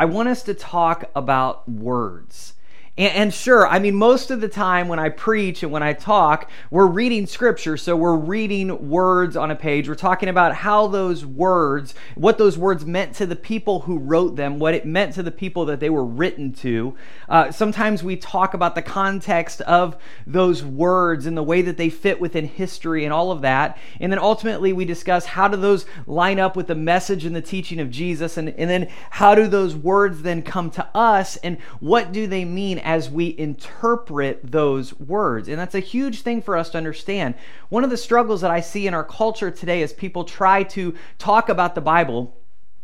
I want us to talk about words. And, sure, I mean, most of the time when I preach and when I talk, we're reading scripture. So we're reading words on a page. We're talking about how those words, what those words meant to the people who wrote them, what it meant to the people that they were written to. Uh, sometimes we talk about the context of those words and the way that they fit within history and all of that. And then ultimately we discuss how do those line up with the message and the teaching of Jesus. And, and then how do those words then come to us and what do they mean as we interpret those words. And that's a huge thing for us to understand. One of the struggles that I see in our culture today as people try to talk about the Bible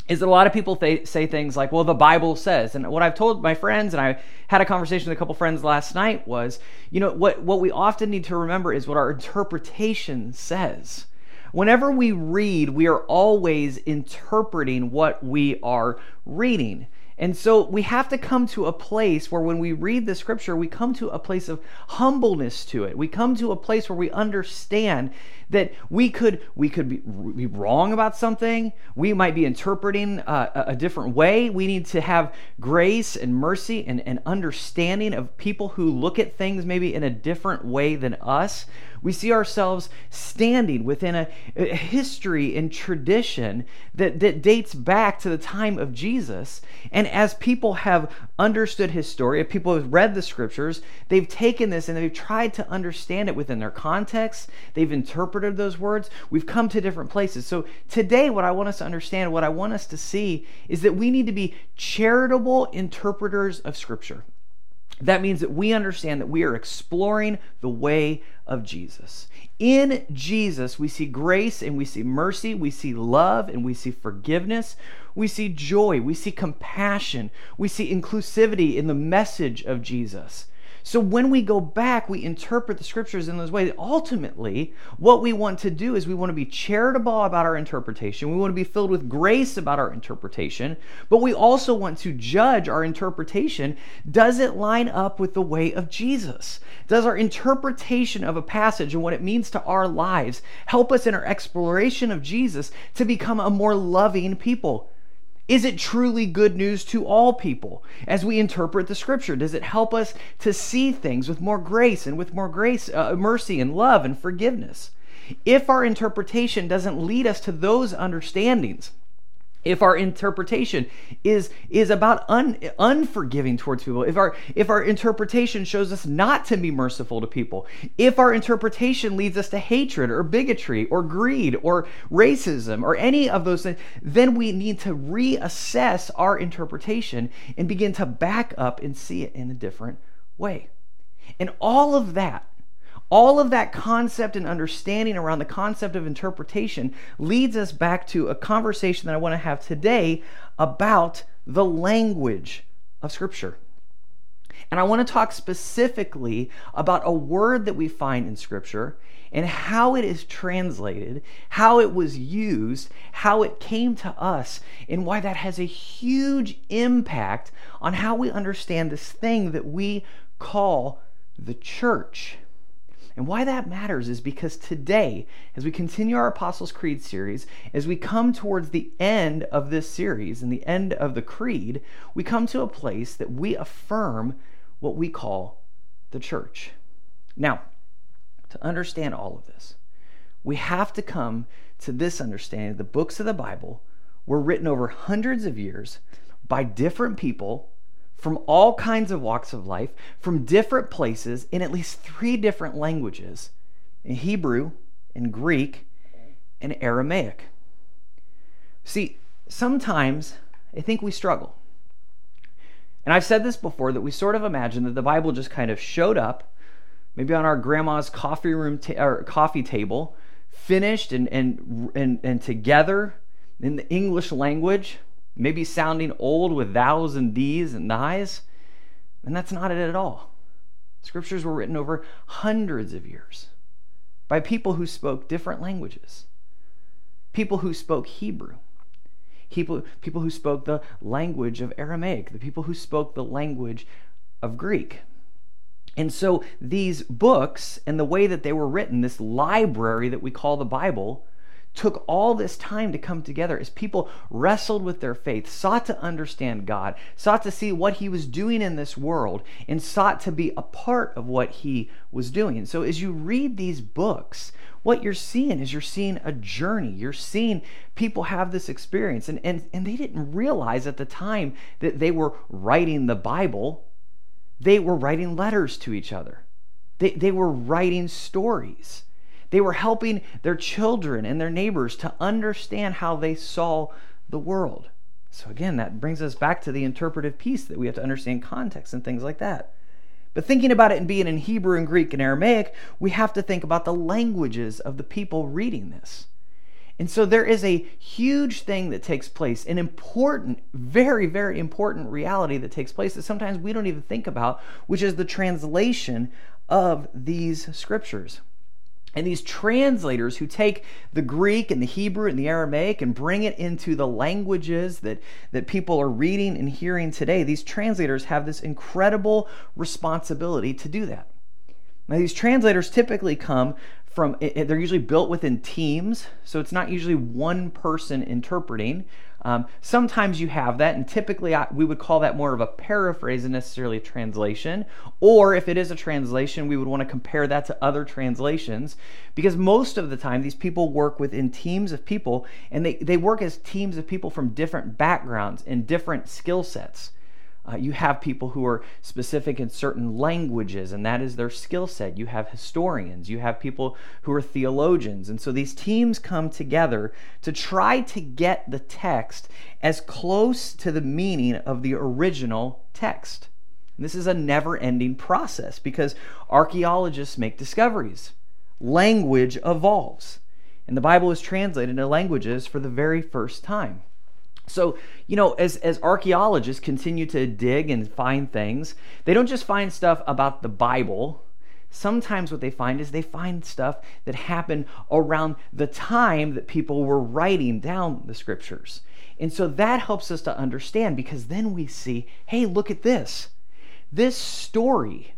is that a lot of people th- say things like, well, the Bible says. And what I've told my friends, and I had a conversation with a couple friends last night, was, you know, what, what we often need to remember is what our interpretation says. Whenever we read, we are always interpreting what we are reading. And so we have to come to a place where when we read the scripture, we come to a place of humbleness to it. We come to a place where we understand that we could we could be, be wrong about something. We might be interpreting uh, a different way. We need to have grace and mercy and, and understanding of people who look at things maybe in a different way than us. We see ourselves standing within a, a history and tradition that, that dates back to the time of Jesus. And as people have understood his story, if people have read the scriptures, they've taken this and they've tried to understand it within their context. They've interpreted those words. We've come to different places. So today, what I want us to understand, what I want us to see, is that we need to be charitable interpreters of scripture. That means that we understand that we are exploring the way of Jesus. In Jesus, we see grace and we see mercy, we see love and we see forgiveness, we see joy, we see compassion, we see inclusivity in the message of Jesus. So when we go back, we interpret the scriptures in those ways. Ultimately, what we want to do is we want to be charitable about our interpretation. We want to be filled with grace about our interpretation, but we also want to judge our interpretation. Does it line up with the way of Jesus? Does our interpretation of a passage and what it means to our lives help us in our exploration of Jesus to become a more loving people? Is it truly good news to all people as we interpret the scripture? Does it help us to see things with more grace and with more grace, uh, mercy and love and forgiveness? If our interpretation doesn't lead us to those understandings, if our interpretation is is about un, unforgiving towards people if our if our interpretation shows us not to be merciful to people if our interpretation leads us to hatred or bigotry or greed or racism or any of those things then we need to reassess our interpretation and begin to back up and see it in a different way. And all of that all of that concept and understanding around the concept of interpretation leads us back to a conversation that I want to have today about the language of Scripture. And I want to talk specifically about a word that we find in Scripture and how it is translated, how it was used, how it came to us, and why that has a huge impact on how we understand this thing that we call the church. And why that matters is because today, as we continue our Apostles' Creed series, as we come towards the end of this series and the end of the Creed, we come to a place that we affirm what we call the church. Now, to understand all of this, we have to come to this understanding that the books of the Bible were written over hundreds of years by different people from all kinds of walks of life, from different places, in at least three different languages in Hebrew, in Greek, and Aramaic. See, sometimes I think we struggle. And I've said this before that we sort of imagine that the Bible just kind of showed up, maybe on our grandma's coffee room or coffee table, finished and, and, and, and together in the English language maybe sounding old with thous and these and thys. And that's not it at all. Scriptures were written over hundreds of years by people who spoke different languages, people who spoke Hebrew, people, people who spoke the language of Aramaic, the people who spoke the language of Greek. And so these books and the way that they were written, this library that we call the Bible, took all this time to come together as people wrestled with their faith, sought to understand God, sought to see what He was doing in this world, and sought to be a part of what He was doing. And so as you read these books, what you're seeing is you're seeing a journey. You're seeing people have this experience. And, and, and they didn't realize at the time that they were writing the Bible, they were writing letters to each other, they, they were writing stories. They were helping their children and their neighbors to understand how they saw the world. So, again, that brings us back to the interpretive piece that we have to understand context and things like that. But thinking about it and being in Hebrew and Greek and Aramaic, we have to think about the languages of the people reading this. And so there is a huge thing that takes place, an important, very, very important reality that takes place that sometimes we don't even think about, which is the translation of these scriptures. And these translators who take the Greek and the Hebrew and the Aramaic and bring it into the languages that, that people are reading and hearing today, these translators have this incredible responsibility to do that. Now, these translators typically come from, they're usually built within teams, so it's not usually one person interpreting. Um, sometimes you have that, and typically I, we would call that more of a paraphrase than necessarily a translation. Or if it is a translation, we would want to compare that to other translations because most of the time these people work within teams of people and they, they work as teams of people from different backgrounds and different skill sets. Uh, you have people who are specific in certain languages, and that is their skill set. You have historians, you have people who are theologians. And so these teams come together to try to get the text as close to the meaning of the original text. And this is a never ending process because archaeologists make discoveries, language evolves. And the Bible is translated into languages for the very first time. So, you know, as, as archaeologists continue to dig and find things, they don't just find stuff about the Bible. Sometimes what they find is they find stuff that happened around the time that people were writing down the scriptures. And so that helps us to understand because then we see, hey, look at this. This story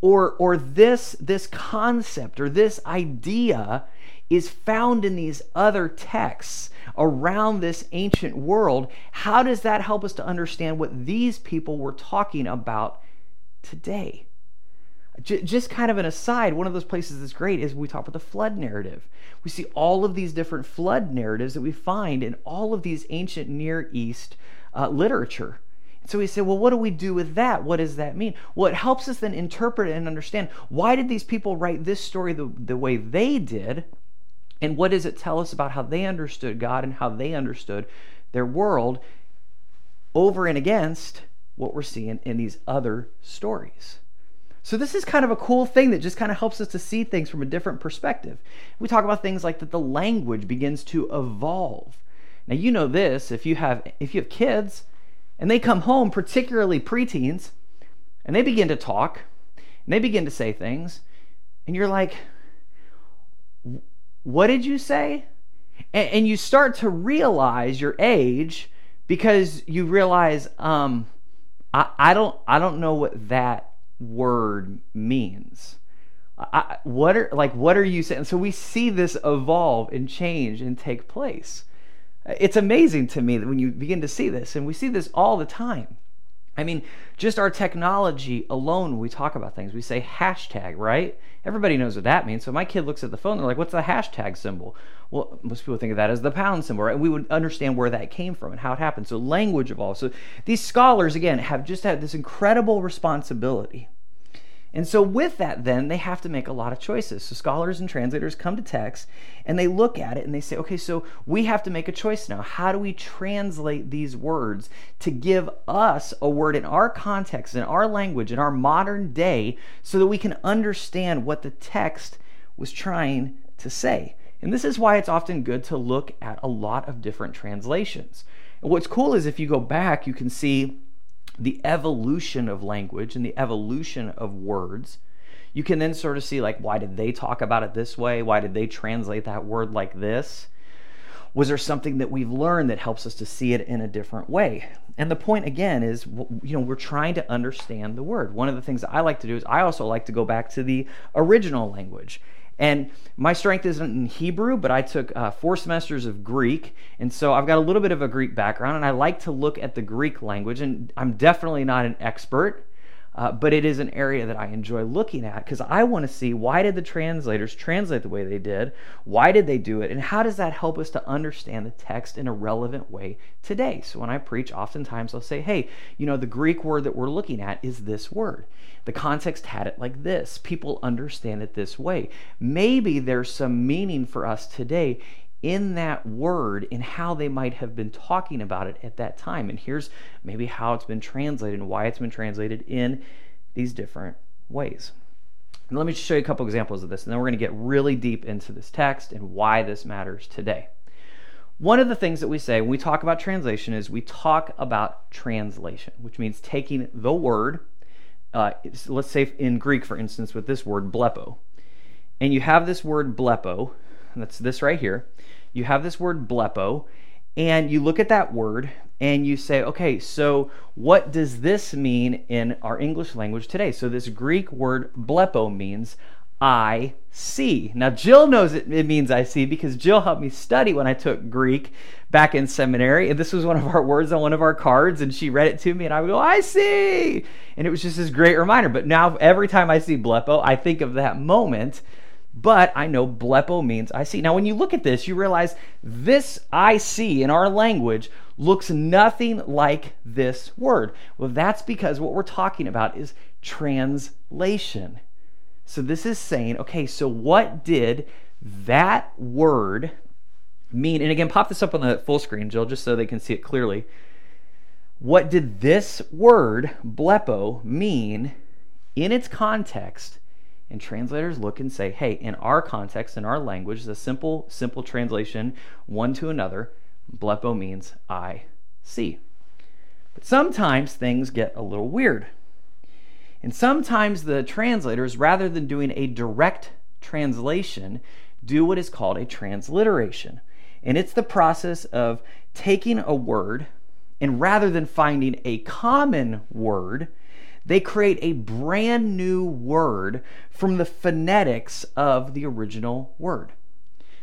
or or this this concept or this idea is found in these other texts around this ancient world, how does that help us to understand what these people were talking about today? just kind of an aside, one of those places that's great is we talk about the flood narrative. We see all of these different flood narratives that we find in all of these ancient Near East uh, literature. So we say, well, what do we do with that? What does that mean? Well, it helps us then interpret and understand why did these people write this story the, the way they did? And what does it tell us about how they understood God and how they understood their world over and against what we're seeing in these other stories? So this is kind of a cool thing that just kind of helps us to see things from a different perspective. We talk about things like that the language begins to evolve. Now you know this if you have if you have kids and they come home, particularly preteens, and they begin to talk and they begin to say things, and you're like, what did you say? And, and you start to realize your age because you realize, um, I, I don't, I don't know what that word means. I, what are like what are you saying? So we see this evolve and change and take place. It's amazing to me that when you begin to see this, and we see this all the time. I mean, just our technology alone, we talk about things. We say hashtag, right? Everybody knows what that means. So my kid looks at the phone, they're like, what's the hashtag symbol? Well, most people think of that as the pound symbol, right? And we would understand where that came from and how it happened. So language evolves. So these scholars, again, have just had this incredible responsibility and so, with that, then, they have to make a lot of choices. So, scholars and translators come to text and they look at it and they say, okay, so we have to make a choice now. How do we translate these words to give us a word in our context, in our language, in our modern day, so that we can understand what the text was trying to say? And this is why it's often good to look at a lot of different translations. And what's cool is if you go back, you can see the evolution of language and the evolution of words, you can then sort of see like why did they talk about it this way? Why did they translate that word like this? Was there something that we've learned that helps us to see it in a different way? And the point again is, you know, we're trying to understand the word. One of the things I like to do is I also like to go back to the original language And my strength isn't in Hebrew, but I took uh, four semesters of Greek. And so I've got a little bit of a Greek background, and I like to look at the Greek language. And I'm definitely not an expert. Uh, but it is an area that I enjoy looking at because I want to see why did the translators translate the way they did? Why did they do it? And how does that help us to understand the text in a relevant way today? So when I preach, oftentimes I'll say, hey, you know, the Greek word that we're looking at is this word. The context had it like this. People understand it this way. Maybe there's some meaning for us today in that word in how they might have been talking about it at that time. And here's maybe how it's been translated and why it's been translated in these different ways. And let me just show you a couple examples of this, and then we're going to get really deep into this text and why this matters today. One of the things that we say when we talk about translation is we talk about translation, which means taking the word, uh, let's say in Greek, for instance, with this word blepo. And you have this word blepo, and that's this right here you have this word blepo, and you look at that word and you say, okay, so what does this mean in our English language today? So this Greek word blepo means I see. Now, Jill knows it, it, means I see because Jill helped me study when I took Greek back in seminary. And this was one of our words on one of our cards, and she read it to me, and I would go, I see. And it was just this great reminder. But now, every time I see blepo, I think of that moment but I know blepo means I see. Now, when you look at this, you realize this I see in our language looks nothing like this word. Well, that's because what we're talking about is translation. So this is saying, okay, so what did that word mean? And again, pop this up on the full screen, Jill, just so they can see it clearly. What did this word, blepo, mean in its context and translators look and say, hey, in our context, in our language, the simple, simple translation, one to another, blepo means I see. But sometimes things get a little weird. And sometimes the translators, rather than doing a direct translation, do what is called a transliteration. And it's the process of taking a word and rather than finding a common word, they create a brand new word from the phonetics of the original word.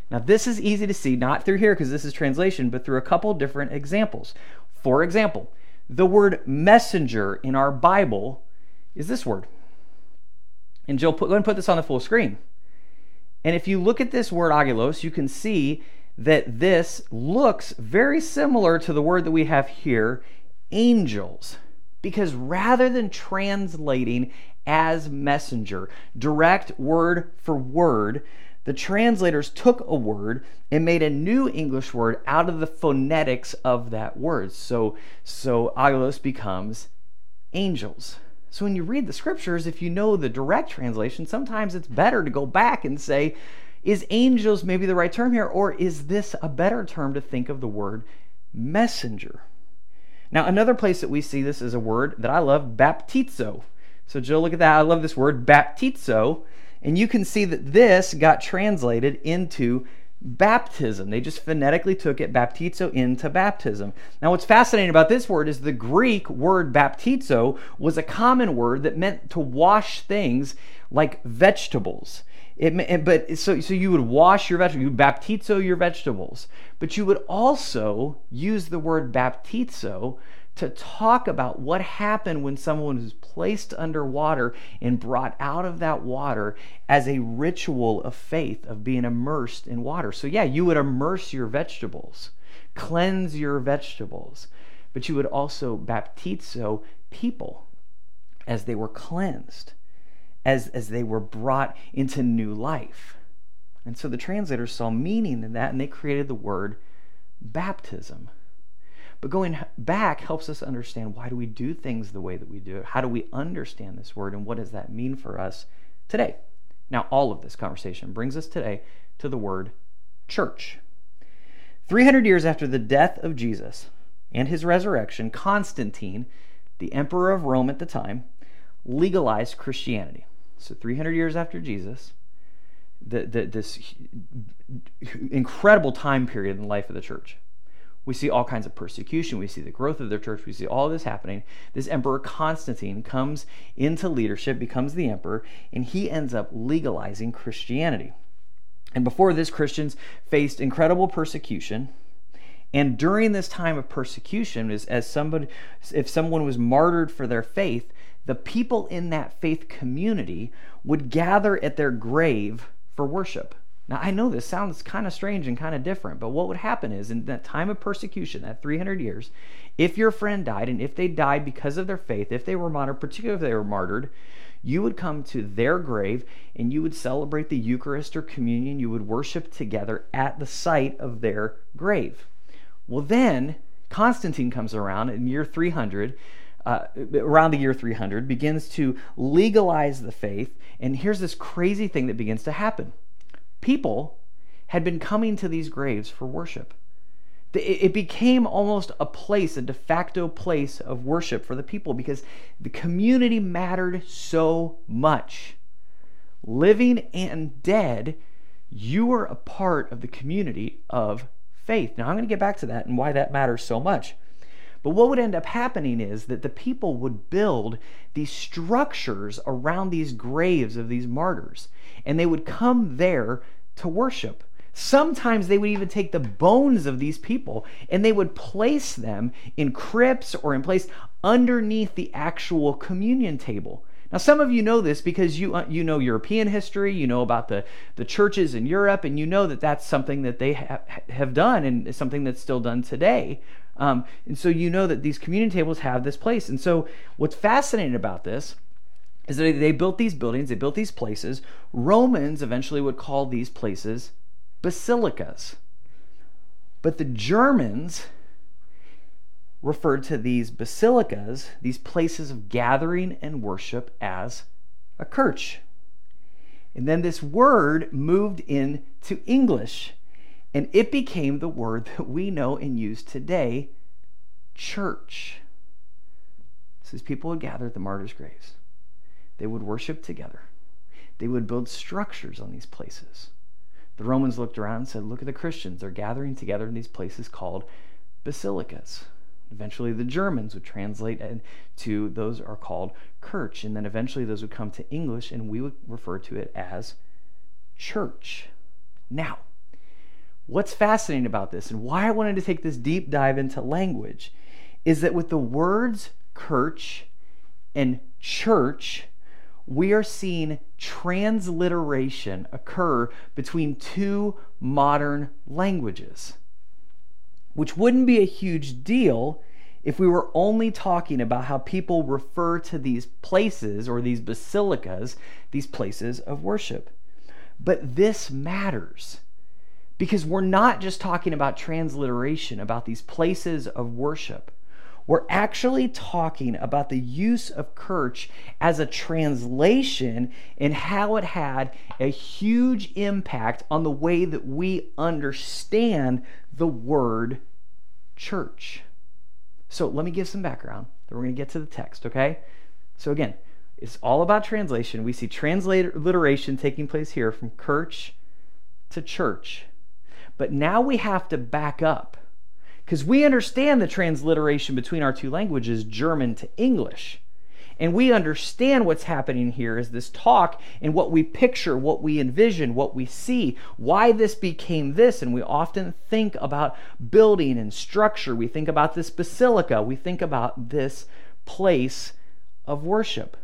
Now, this is easy to see, not through here because this is translation, but through a couple different examples. For example, the word messenger in our Bible is this word. And Jill, put, go and put this on the full screen. And if you look at this word angelos, you can see that this looks very similar to the word that we have here, angels. Because rather than translating as messenger, direct word for word, the translators took a word and made a new English word out of the phonetics of that word. So, so angelos becomes angels. So when you read the scriptures, if you know the direct translation, sometimes it's better to go back and say, is angels maybe the right term here, or is this a better term to think of the word messenger? Now, another place that we see this is a word that I love, baptizo. So, Jill, look at that. I love this word, baptizo. And you can see that this got translated into baptism. They just phonetically took it, baptizo, into baptism. Now, what's fascinating about this word is the Greek word baptizo was a common word that meant to wash things like vegetables. It, but so, so you would wash your vegetables, you baptizo your vegetables, but you would also use the word baptizo to talk about what happened when someone was placed underwater and brought out of that water as a ritual of faith of being immersed in water. So yeah, you would immerse your vegetables, cleanse your vegetables, but you would also baptizo people as they were cleansed as, as they were brought into new life. And so the translators saw meaning in that and they created the word baptism. But going back helps us understand why do we do things the way that we do it? How do we understand this word and what does that mean for us today? Now, all of this conversation brings us today to the word church. 300 years after the death of Jesus and his resurrection, Constantine, the emperor of Rome at the time, legalized Christianity. So 300 years after Jesus, the, the, this incredible time period in the life of the church We see all kinds of persecution. We see the growth of their church. We see all this happening. This emperor Constantine comes into leadership, becomes the emperor, and he ends up legalizing Christianity. And before this, Christians faced incredible persecution. And during this time of persecution, as, as somebody, if someone was martyred for their faith, the people in that faith community would gather at their grave for worship. Now, I know this sounds kind of strange and kind of different, but what would happen is in that time of persecution, that 300 years, if your friend died and if they died because of their faith, if they were martyred, particularly if they were martyred, you would come to their grave and you would celebrate the Eucharist or communion. You would worship together at the site of their grave. Well, then Constantine comes around in year 300. Uh, around the year 300, begins to legalize the faith. And here's this crazy thing that begins to happen people had been coming to these graves for worship. It became almost a place, a de facto place of worship for the people because the community mattered so much. Living and dead, you were a part of the community of faith. Now, I'm going to get back to that and why that matters so much. But what would end up happening is that the people would build these structures around these graves of these martyrs, and they would come there to worship. Sometimes they would even take the bones of these people and they would place them in crypts or in place underneath the actual communion table. Now, some of you know this because you uh, you know European history, you know about the, the churches in Europe, and you know that that's something that they ha- have done and something that's still done today. Um, and so you know that these communion tables have this place. And so what's fascinating about this is that they built these buildings, they built these places. Romans eventually would call these places basilicas. But the Germans referred to these basilicas, these places of gathering and worship, as a church. And then this word moved into English, and it became the word that we know and use today church. So these people would gather at the martyrs' graves, they would worship together, they would build structures on these places. The Romans looked around and said, Look at the Christians. They're gathering together in these places called basilicas. Eventually, the Germans would translate to those are called kirch, and then eventually those would come to English, and we would refer to it as church. Now, what's fascinating about this, and why I wanted to take this deep dive into language, is that with the words kirch and church, we are seeing transliteration occur between two modern languages, which wouldn't be a huge deal if we were only talking about how people refer to these places or these basilicas, these places of worship. But this matters because we're not just talking about transliteration, about these places of worship. We're actually talking about the use of kirch as a translation and how it had a huge impact on the way that we understand the word church. So let me give some background. Then we're going to get to the text, okay? So again, it's all about translation. We see transliteration taking place here from kirch to church. But now we have to back up because we understand the transliteration between our two languages, German to English. And we understand what's happening here is this talk and what we picture, what we envision, what we see, why this became this. And we often think about building and structure. We think about this basilica. We think about this place of worship.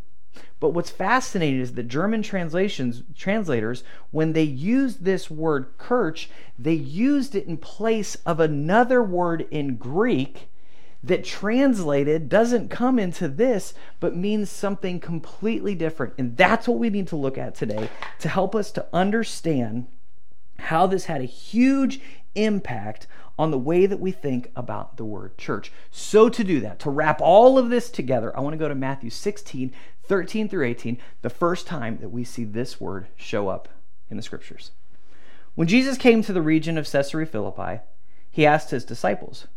But what's fascinating is that German translations translators, when they used this word kirch, they used it in place of another word in Greek that translated doesn't come into this, but means something completely different. And that's what we need to look at today to help us to understand how this had a huge impact on the way that we think about the word church. So, to do that, to wrap all of this together, I want to go to Matthew 16, 13 through 18, the first time that we see this word show up in the scriptures. When Jesus came to the region of Caesarea Philippi, he asked his disciples,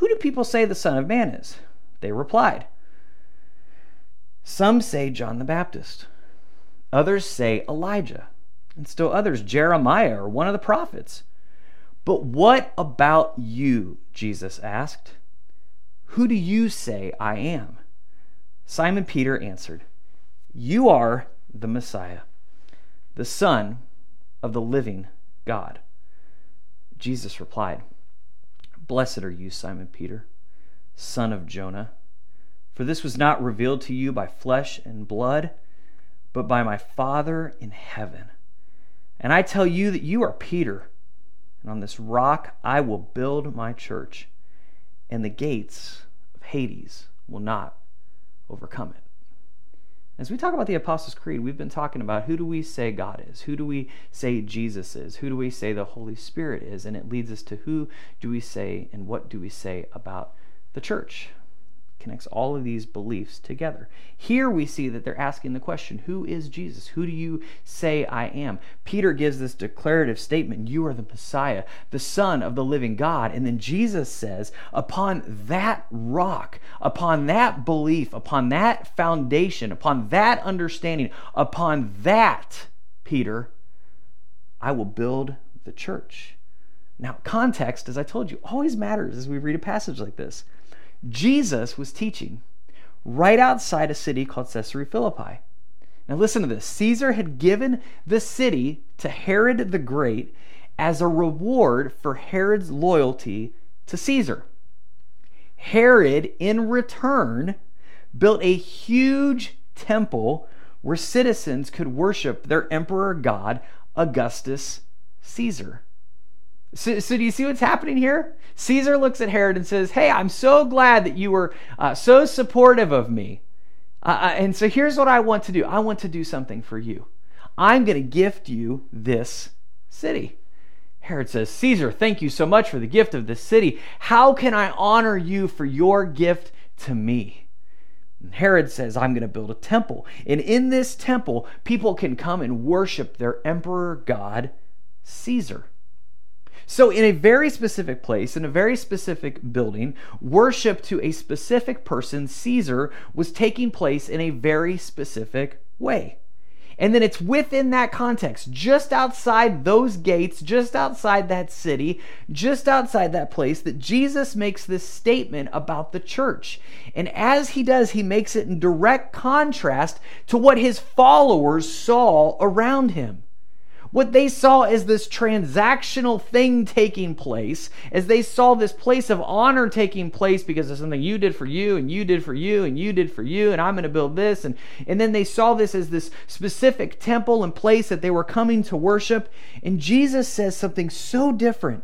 Who do people say the Son of Man is? They replied, Some say John the Baptist, others say Elijah, and still others Jeremiah or one of the prophets. But what about you? Jesus asked. Who do you say I am? Simon Peter answered, You are the Messiah, the Son of the living God. Jesus replied, Blessed are you, Simon Peter, son of Jonah, for this was not revealed to you by flesh and blood, but by my Father in heaven. And I tell you that you are Peter, and on this rock I will build my church, and the gates of Hades will not overcome it. As we talk about the Apostles' Creed, we've been talking about who do we say God is? Who do we say Jesus is? Who do we say the Holy Spirit is? And it leads us to who do we say and what do we say about the church? Connects all of these beliefs together. Here we see that they're asking the question Who is Jesus? Who do you say I am? Peter gives this declarative statement You are the Messiah, the Son of the living God. And then Jesus says, Upon that rock, upon that belief, upon that foundation, upon that understanding, upon that, Peter, I will build the church. Now, context, as I told you, always matters as we read a passage like this. Jesus was teaching right outside a city called Caesarea Philippi. Now, listen to this Caesar had given the city to Herod the Great as a reward for Herod's loyalty to Caesar. Herod, in return, built a huge temple where citizens could worship their emperor god, Augustus Caesar. So, so, do you see what's happening here? Caesar looks at Herod and says, Hey, I'm so glad that you were uh, so supportive of me. Uh, uh, and so here's what I want to do I want to do something for you. I'm going to gift you this city. Herod says, Caesar, thank you so much for the gift of this city. How can I honor you for your gift to me? And Herod says, I'm going to build a temple. And in this temple, people can come and worship their emperor god, Caesar. So, in a very specific place, in a very specific building, worship to a specific person, Caesar, was taking place in a very specific way. And then it's within that context, just outside those gates, just outside that city, just outside that place, that Jesus makes this statement about the church. And as he does, he makes it in direct contrast to what his followers saw around him. What they saw as this transactional thing taking place, as they saw this place of honor taking place because of something you did for you, and you did for you, and you did for you, and I'm going to build this. And, and then they saw this as this specific temple and place that they were coming to worship. And Jesus says something so different.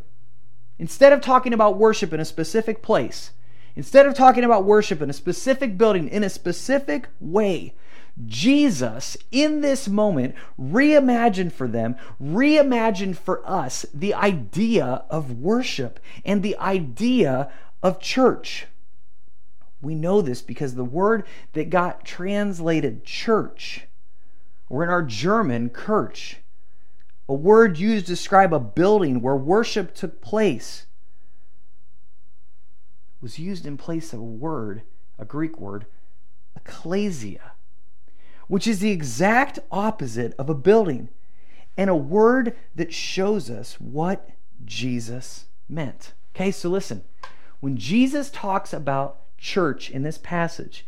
Instead of talking about worship in a specific place, instead of talking about worship in a specific building in a specific way, Jesus, in this moment, reimagined for them, reimagined for us the idea of worship and the idea of church. We know this because the word that got translated church, or in our German, Kirch, a word used to describe a building where worship took place, was used in place of a word, a Greek word, ecclesia which is the exact opposite of a building, and a word that shows us what Jesus meant. Okay, so listen. When Jesus talks about church in this passage,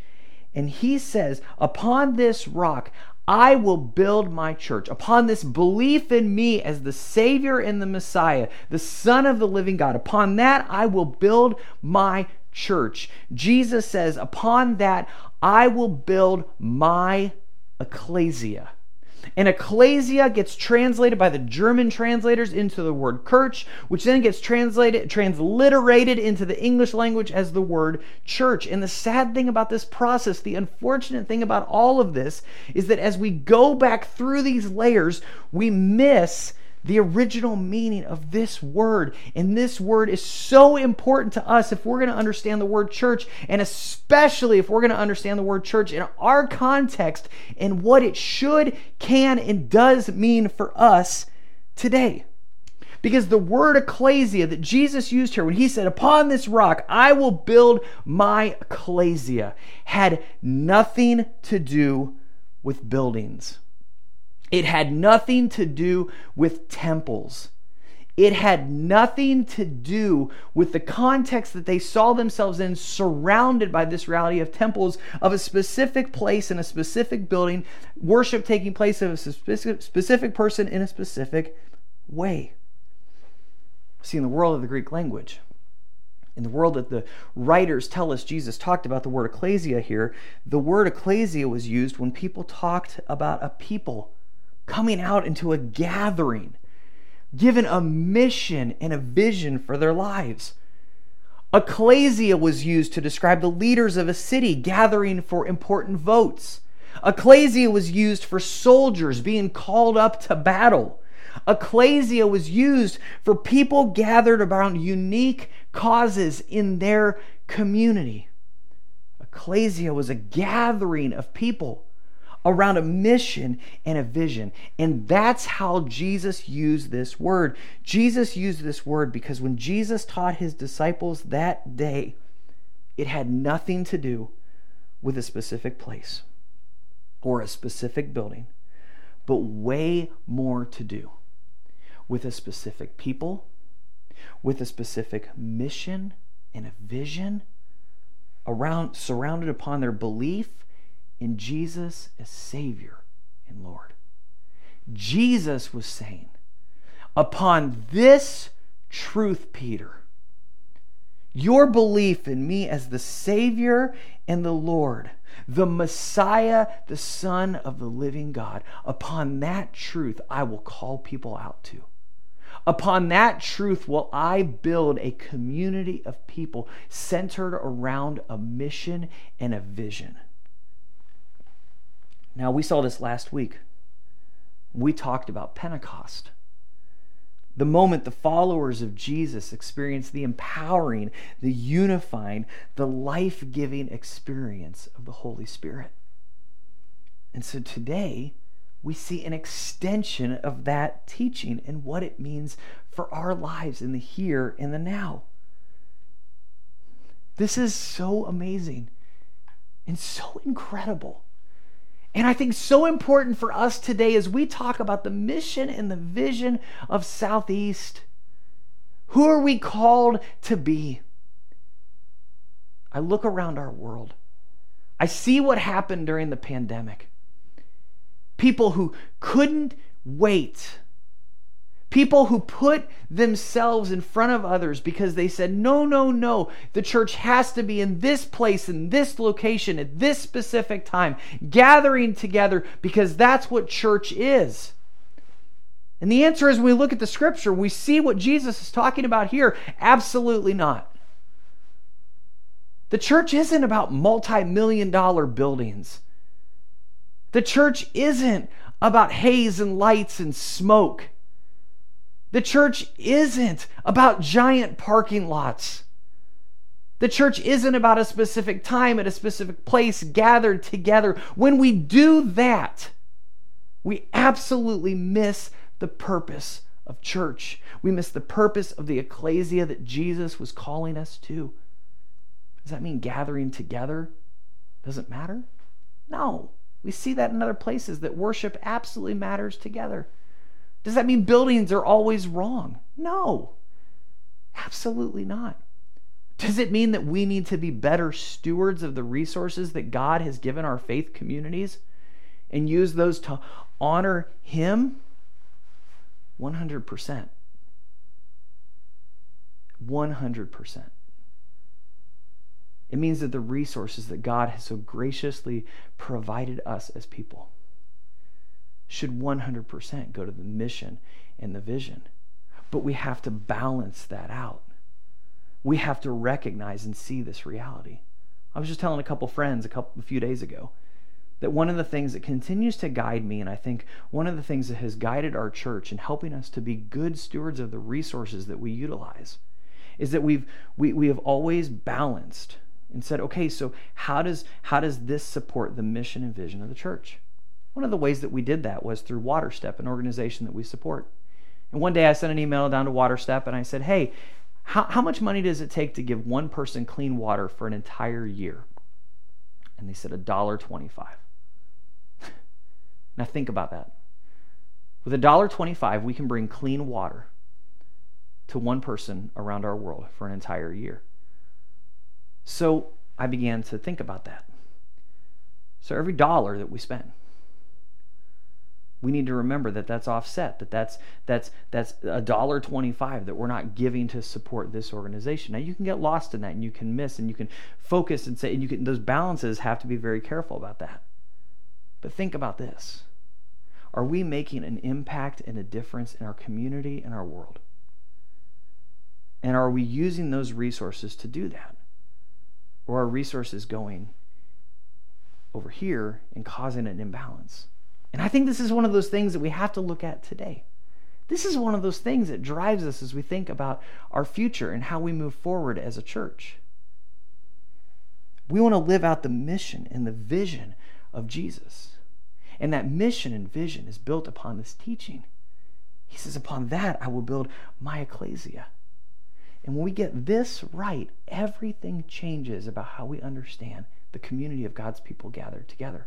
and he says, Upon this rock, I will build my church. Upon this belief in me as the Savior and the Messiah, the Son of the living God, upon that I will build my church. Jesus says, Upon that I will build my ecclesia. And ecclesia gets translated by the German translators into the word kirch, which then gets translated, transliterated into the English language as the word church. And the sad thing about this process, the unfortunate thing about all of this, is that as we go back through these layers, we miss the original meaning of this word. And this word is so important to us if we're going to understand the word church, and especially if we're going to understand the word church in our context and what it should, can, and does mean for us today. Because the word ecclesia that Jesus used here when he said, Upon this rock I will build my ecclesia, had nothing to do with buildings. It had nothing to do with temples. It had nothing to do with the context that they saw themselves in, surrounded by this reality of temples of a specific place in a specific building, worship taking place of a specific, specific person in a specific way. See, in the world of the Greek language, in the world that the writers tell us Jesus talked about the word ecclesia here, the word ecclesia was used when people talked about a people coming out into a gathering given a mission and a vision for their lives. Ecclesia was used to describe the leaders of a city gathering for important votes. Ecclesia was used for soldiers being called up to battle. Ecclesia was used for people gathered around unique causes in their community. Ecclesia was a gathering of people around a mission and a vision. And that's how Jesus used this word. Jesus used this word because when Jesus taught his disciples that day, it had nothing to do with a specific place or a specific building, but way more to do with a specific people, with a specific mission and a vision around surrounded upon their belief in Jesus as Savior and Lord. Jesus was saying, Upon this truth, Peter, your belief in me as the Savior and the Lord, the Messiah, the Son of the living God, upon that truth I will call people out to. Upon that truth will I build a community of people centered around a mission and a vision. Now, we saw this last week. We talked about Pentecost. The moment the followers of Jesus experienced the empowering, the unifying, the life giving experience of the Holy Spirit. And so today, we see an extension of that teaching and what it means for our lives in the here and the now. This is so amazing and so incredible. And I think so important for us today as we talk about the mission and the vision of Southeast. Who are we called to be? I look around our world. I see what happened during the pandemic. People who couldn't wait People who put themselves in front of others because they said, no, no, no, the church has to be in this place, in this location, at this specific time, gathering together because that's what church is. And the answer is when we look at the scripture, we see what Jesus is talking about here. Absolutely not. The church isn't about multi million dollar buildings. The church isn't about haze and lights and smoke. The church isn't about giant parking lots. The church isn't about a specific time at a specific place gathered together. When we do that, we absolutely miss the purpose of church. We miss the purpose of the ecclesia that Jesus was calling us to. Does that mean gathering together doesn't matter? No. We see that in other places that worship absolutely matters together. Does that mean buildings are always wrong? No, absolutely not. Does it mean that we need to be better stewards of the resources that God has given our faith communities and use those to honor Him? 100%. 100%. It means that the resources that God has so graciously provided us as people should 100% go to the mission and the vision. But we have to balance that out. We have to recognize and see this reality. I was just telling a couple friends a couple a few days ago that one of the things that continues to guide me and I think one of the things that has guided our church in helping us to be good stewards of the resources that we utilize is that we've we, we have always balanced and said okay so how does how does this support the mission and vision of the church one of the ways that we did that was through WaterStep, an organization that we support. And one day I sent an email down to WaterStep and I said, hey, how, how much money does it take to give one person clean water for an entire year? And they said $1.25. now think about that. With $1.25, we can bring clean water to one person around our world for an entire year. So I began to think about that. So every dollar that we spend, we need to remember that that's offset that that's that's that's a dollar 25 that we're not giving to support this organization. Now you can get lost in that and you can miss and you can focus and say and you can those balances have to be very careful about that. But think about this. Are we making an impact and a difference in our community and our world? And are we using those resources to do that? Or are resources going over here and causing an imbalance and I think this is one of those things that we have to look at today. This is one of those things that drives us as we think about our future and how we move forward as a church. We want to live out the mission and the vision of Jesus. And that mission and vision is built upon this teaching. He says, Upon that I will build my ecclesia. And when we get this right, everything changes about how we understand the community of God's people gathered together.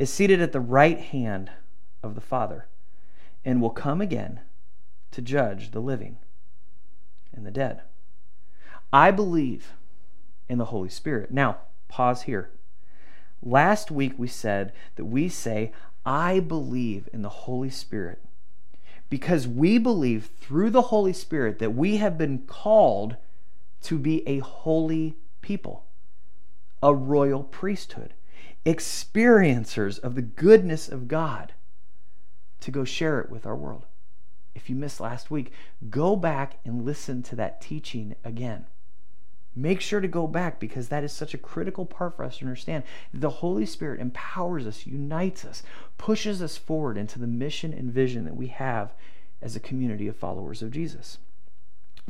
is seated at the right hand of the Father and will come again to judge the living and the dead. I believe in the Holy Spirit. Now, pause here. Last week we said that we say, I believe in the Holy Spirit because we believe through the Holy Spirit that we have been called to be a holy people, a royal priesthood experiencers of the goodness of God to go share it with our world. If you missed last week, go back and listen to that teaching again. Make sure to go back because that is such a critical part for us to understand. The Holy Spirit empowers us, unites us, pushes us forward into the mission and vision that we have as a community of followers of Jesus.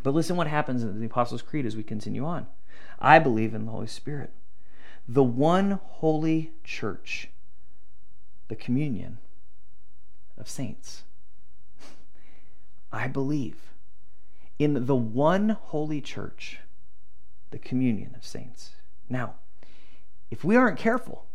But listen what happens in the Apostles' Creed as we continue on. I believe in the Holy Spirit the one holy church, the communion of saints. I believe in the one holy church, the communion of saints. Now, if we aren't careful,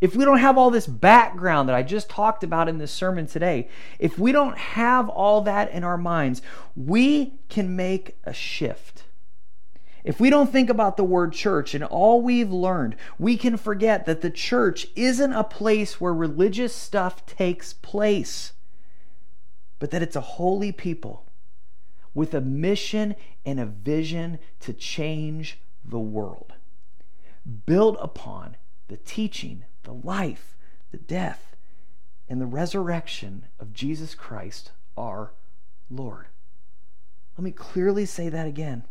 if we don't have all this background that I just talked about in this sermon today, if we don't have all that in our minds, we can make a shift if we don't think about the word church and all we've learned, we can forget that the church isn't a place where religious stuff takes place, but that it's a holy people with a mission and a vision to change the world, built upon the teaching, the life, the death, and the resurrection of Jesus Christ, our Lord. Let me clearly say that again.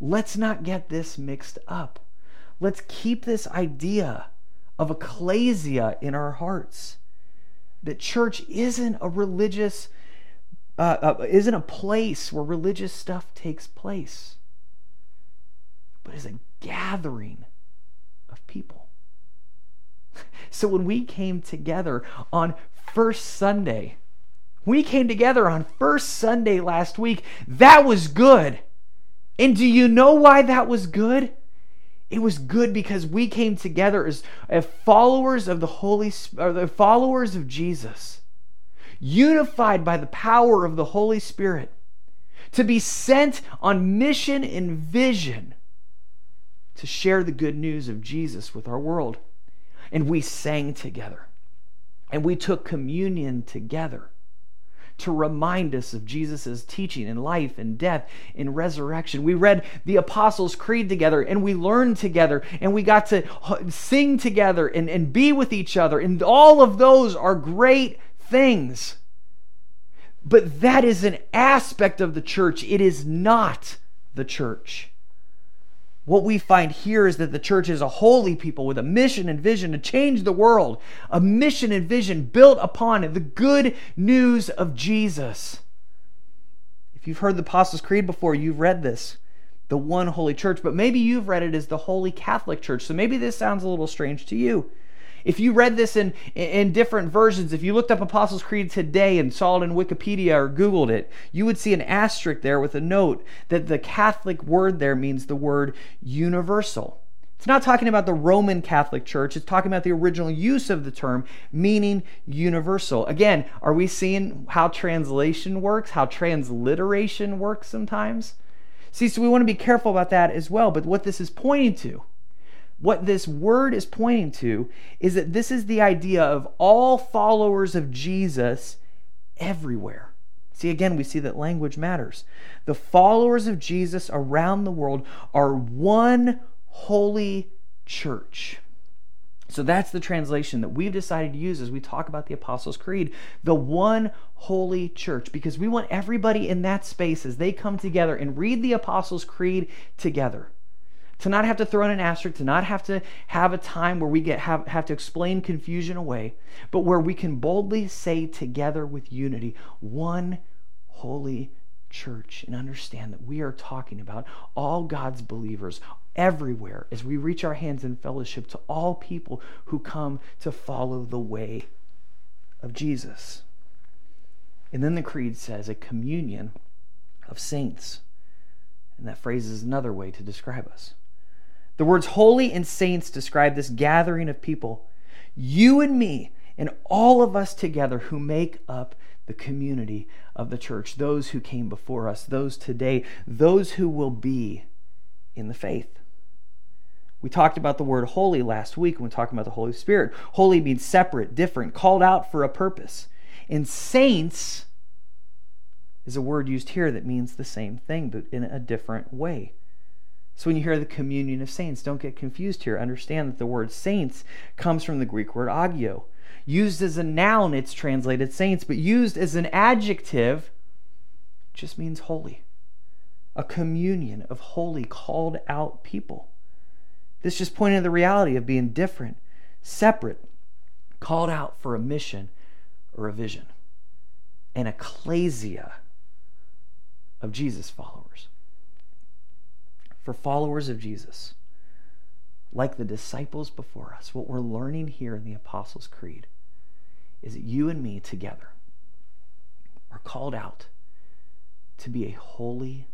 Let's not get this mixed up. Let's keep this idea of ecclesia in our hearts. That church isn't a religious, uh, uh, isn't a place where religious stuff takes place, but is a gathering of people. So when we came together on first Sunday, we came together on first Sunday last week, that was good. And do you know why that was good? It was good because we came together as, as followers of the Holy or the followers of Jesus, unified by the power of the Holy Spirit, to be sent on mission and vision to share the good news of Jesus with our world. And we sang together. And we took communion together to remind us of Jesus' teaching in life and death and resurrection. We read the Apostles' Creed together and we learned together and we got to sing together and, and be with each other. And all of those are great things. But that is an aspect of the church, it is not the church. What we find here is that the church is a holy people with a mission and vision to change the world, a mission and vision built upon the good news of Jesus. If you've heard the Apostles' Creed before, you've read this the one holy church, but maybe you've read it as the Holy Catholic Church. So maybe this sounds a little strange to you. If you read this in, in different versions, if you looked up Apostles' Creed today and saw it in Wikipedia or Googled it, you would see an asterisk there with a note that the Catholic word there means the word universal. It's not talking about the Roman Catholic Church, it's talking about the original use of the term, meaning universal. Again, are we seeing how translation works, how transliteration works sometimes? See, so we want to be careful about that as well. But what this is pointing to, what this word is pointing to, is that this is the idea of all followers of Jesus everywhere. See, again, we see that language matters. The followers of Jesus around the world are one holy church. So that's the translation that we've decided to use as we talk about the Apostles' Creed, the one holy church, because we want everybody in that space as they come together and read the Apostles' Creed together. To not have to throw in an asterisk, to not have to have a time where we get have, have to explain confusion away, but where we can boldly say together with unity, one holy church and understand that we are talking about all God's believers everywhere as we reach our hands in fellowship to all people who come to follow the way of Jesus. And then the creed says a communion of saints. And that phrase is another way to describe us. The words holy and saints describe this gathering of people, you and me, and all of us together who make up the community of the church, those who came before us, those today, those who will be in the faith. We talked about the word holy last week when we talked about the Holy Spirit. Holy means separate, different, called out for a purpose. And saints is a word used here that means the same thing, but in a different way. So when you hear the communion of saints, don't get confused here. Understand that the word saints comes from the Greek word agio, Used as a noun, it's translated saints, but used as an adjective, just means holy. A communion of holy, called out people. This just pointed to the reality of being different, separate, called out for a mission or a vision. An ecclesia of Jesus followers. For followers of Jesus, like the disciples before us, what we're learning here in the Apostles' Creed is that you and me together are called out to be a holy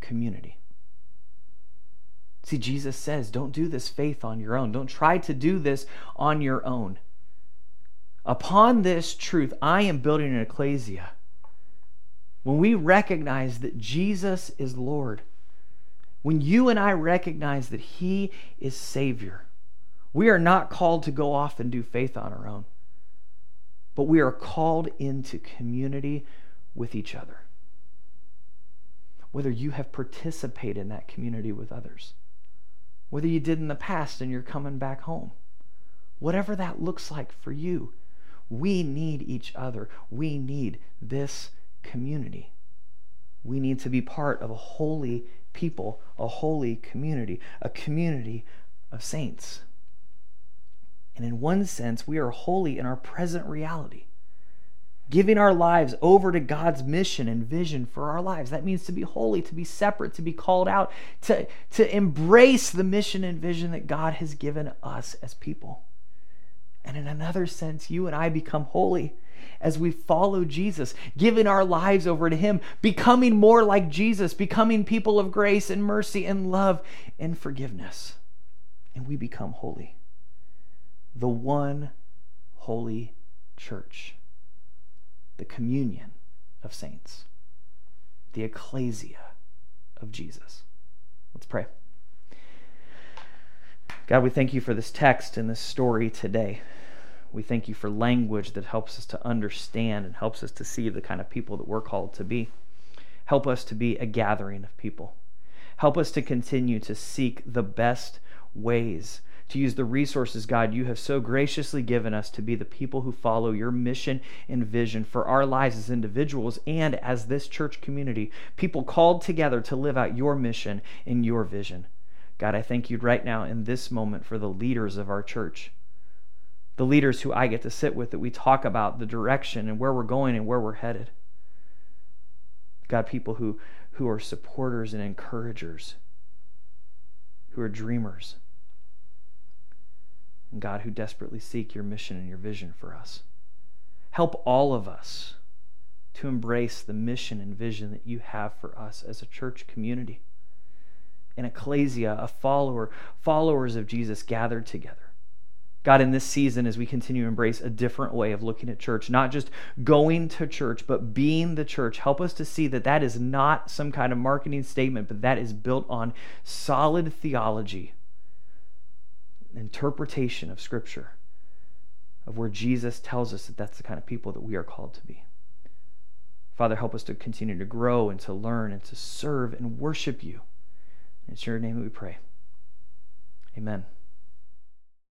community. See, Jesus says, don't do this faith on your own. Don't try to do this on your own. Upon this truth, I am building an ecclesia. When we recognize that Jesus is Lord, when you and I recognize that He is Savior, we are not called to go off and do faith on our own but we are called into community with each other. Whether you have participated in that community with others, whether you did in the past and you're coming back home, whatever that looks like for you, we need each other. We need this community. We need to be part of a holy people, a holy community, a community of saints. And in one sense, we are holy in our present reality. Giving our lives over to God's mission and vision for our lives. That means to be holy, to be separate, to be called out, to, to embrace the mission and vision that God has given us as people. And in another sense, you and I become holy as we follow Jesus, giving our lives over to Him, becoming more like Jesus, becoming people of grace and mercy and love and forgiveness. And we become holy the one holy church, the communion of saints, the ecclesia of Jesus. Let's pray. God, we thank you for this text and this story today. We thank you for language that helps us to understand and helps us to see the kind of people that we're called to be. Help us to be a gathering of people. Help us to continue to seek the best ways to use the resources, God, you have so graciously given us to be the people who follow your mission and vision for our lives as individuals and as this church community, people called together to live out your mission and your vision. God, I thank you right now in this moment for the leaders of our church, the leaders who I get to sit with, that we talk about the direction and where we're going and where we're headed. God, people who, who are supporters and encouragers, who are dreamers. And God, who desperately seek your mission and your vision for us. Help all of us to embrace the mission and vision that you have for us as a church community, an ecclesia, a follower, followers of Jesus gathered together. God, in this season, as we continue to embrace a different way of looking at church, not just going to church, but being the church, help us to see that that is not some kind of marketing statement, but that is built on solid theology, interpretation of Scripture, of where Jesus tells us that that's the kind of people that we are called to be. Father, help us to continue to grow and to learn and to serve and worship you. It's your name that we pray. Amen.